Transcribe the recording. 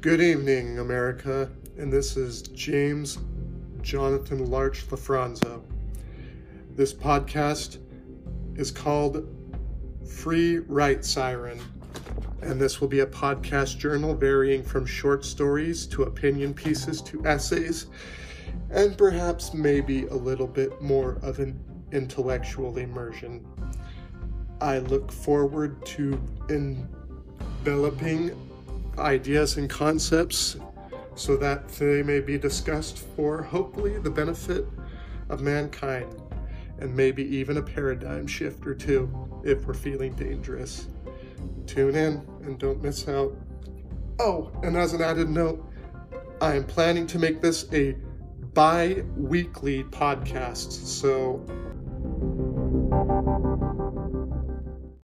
Good evening, America, and this is James Jonathan Larch LaFranza. This podcast is called Freewrite Siren, and this will be a podcast journal varying from short stories to opinion pieces to essays, and perhaps maybe a little bit more of an intellectual immersion. I look forward to enveloping ideas and concepts so that they may be discussed for hopefully the benefit of mankind and maybe even a paradigm shift or two if we're feeling dangerous. Tune in and don't miss out. Oh, and as an added note, I am planning to make this a bi weekly podcast. So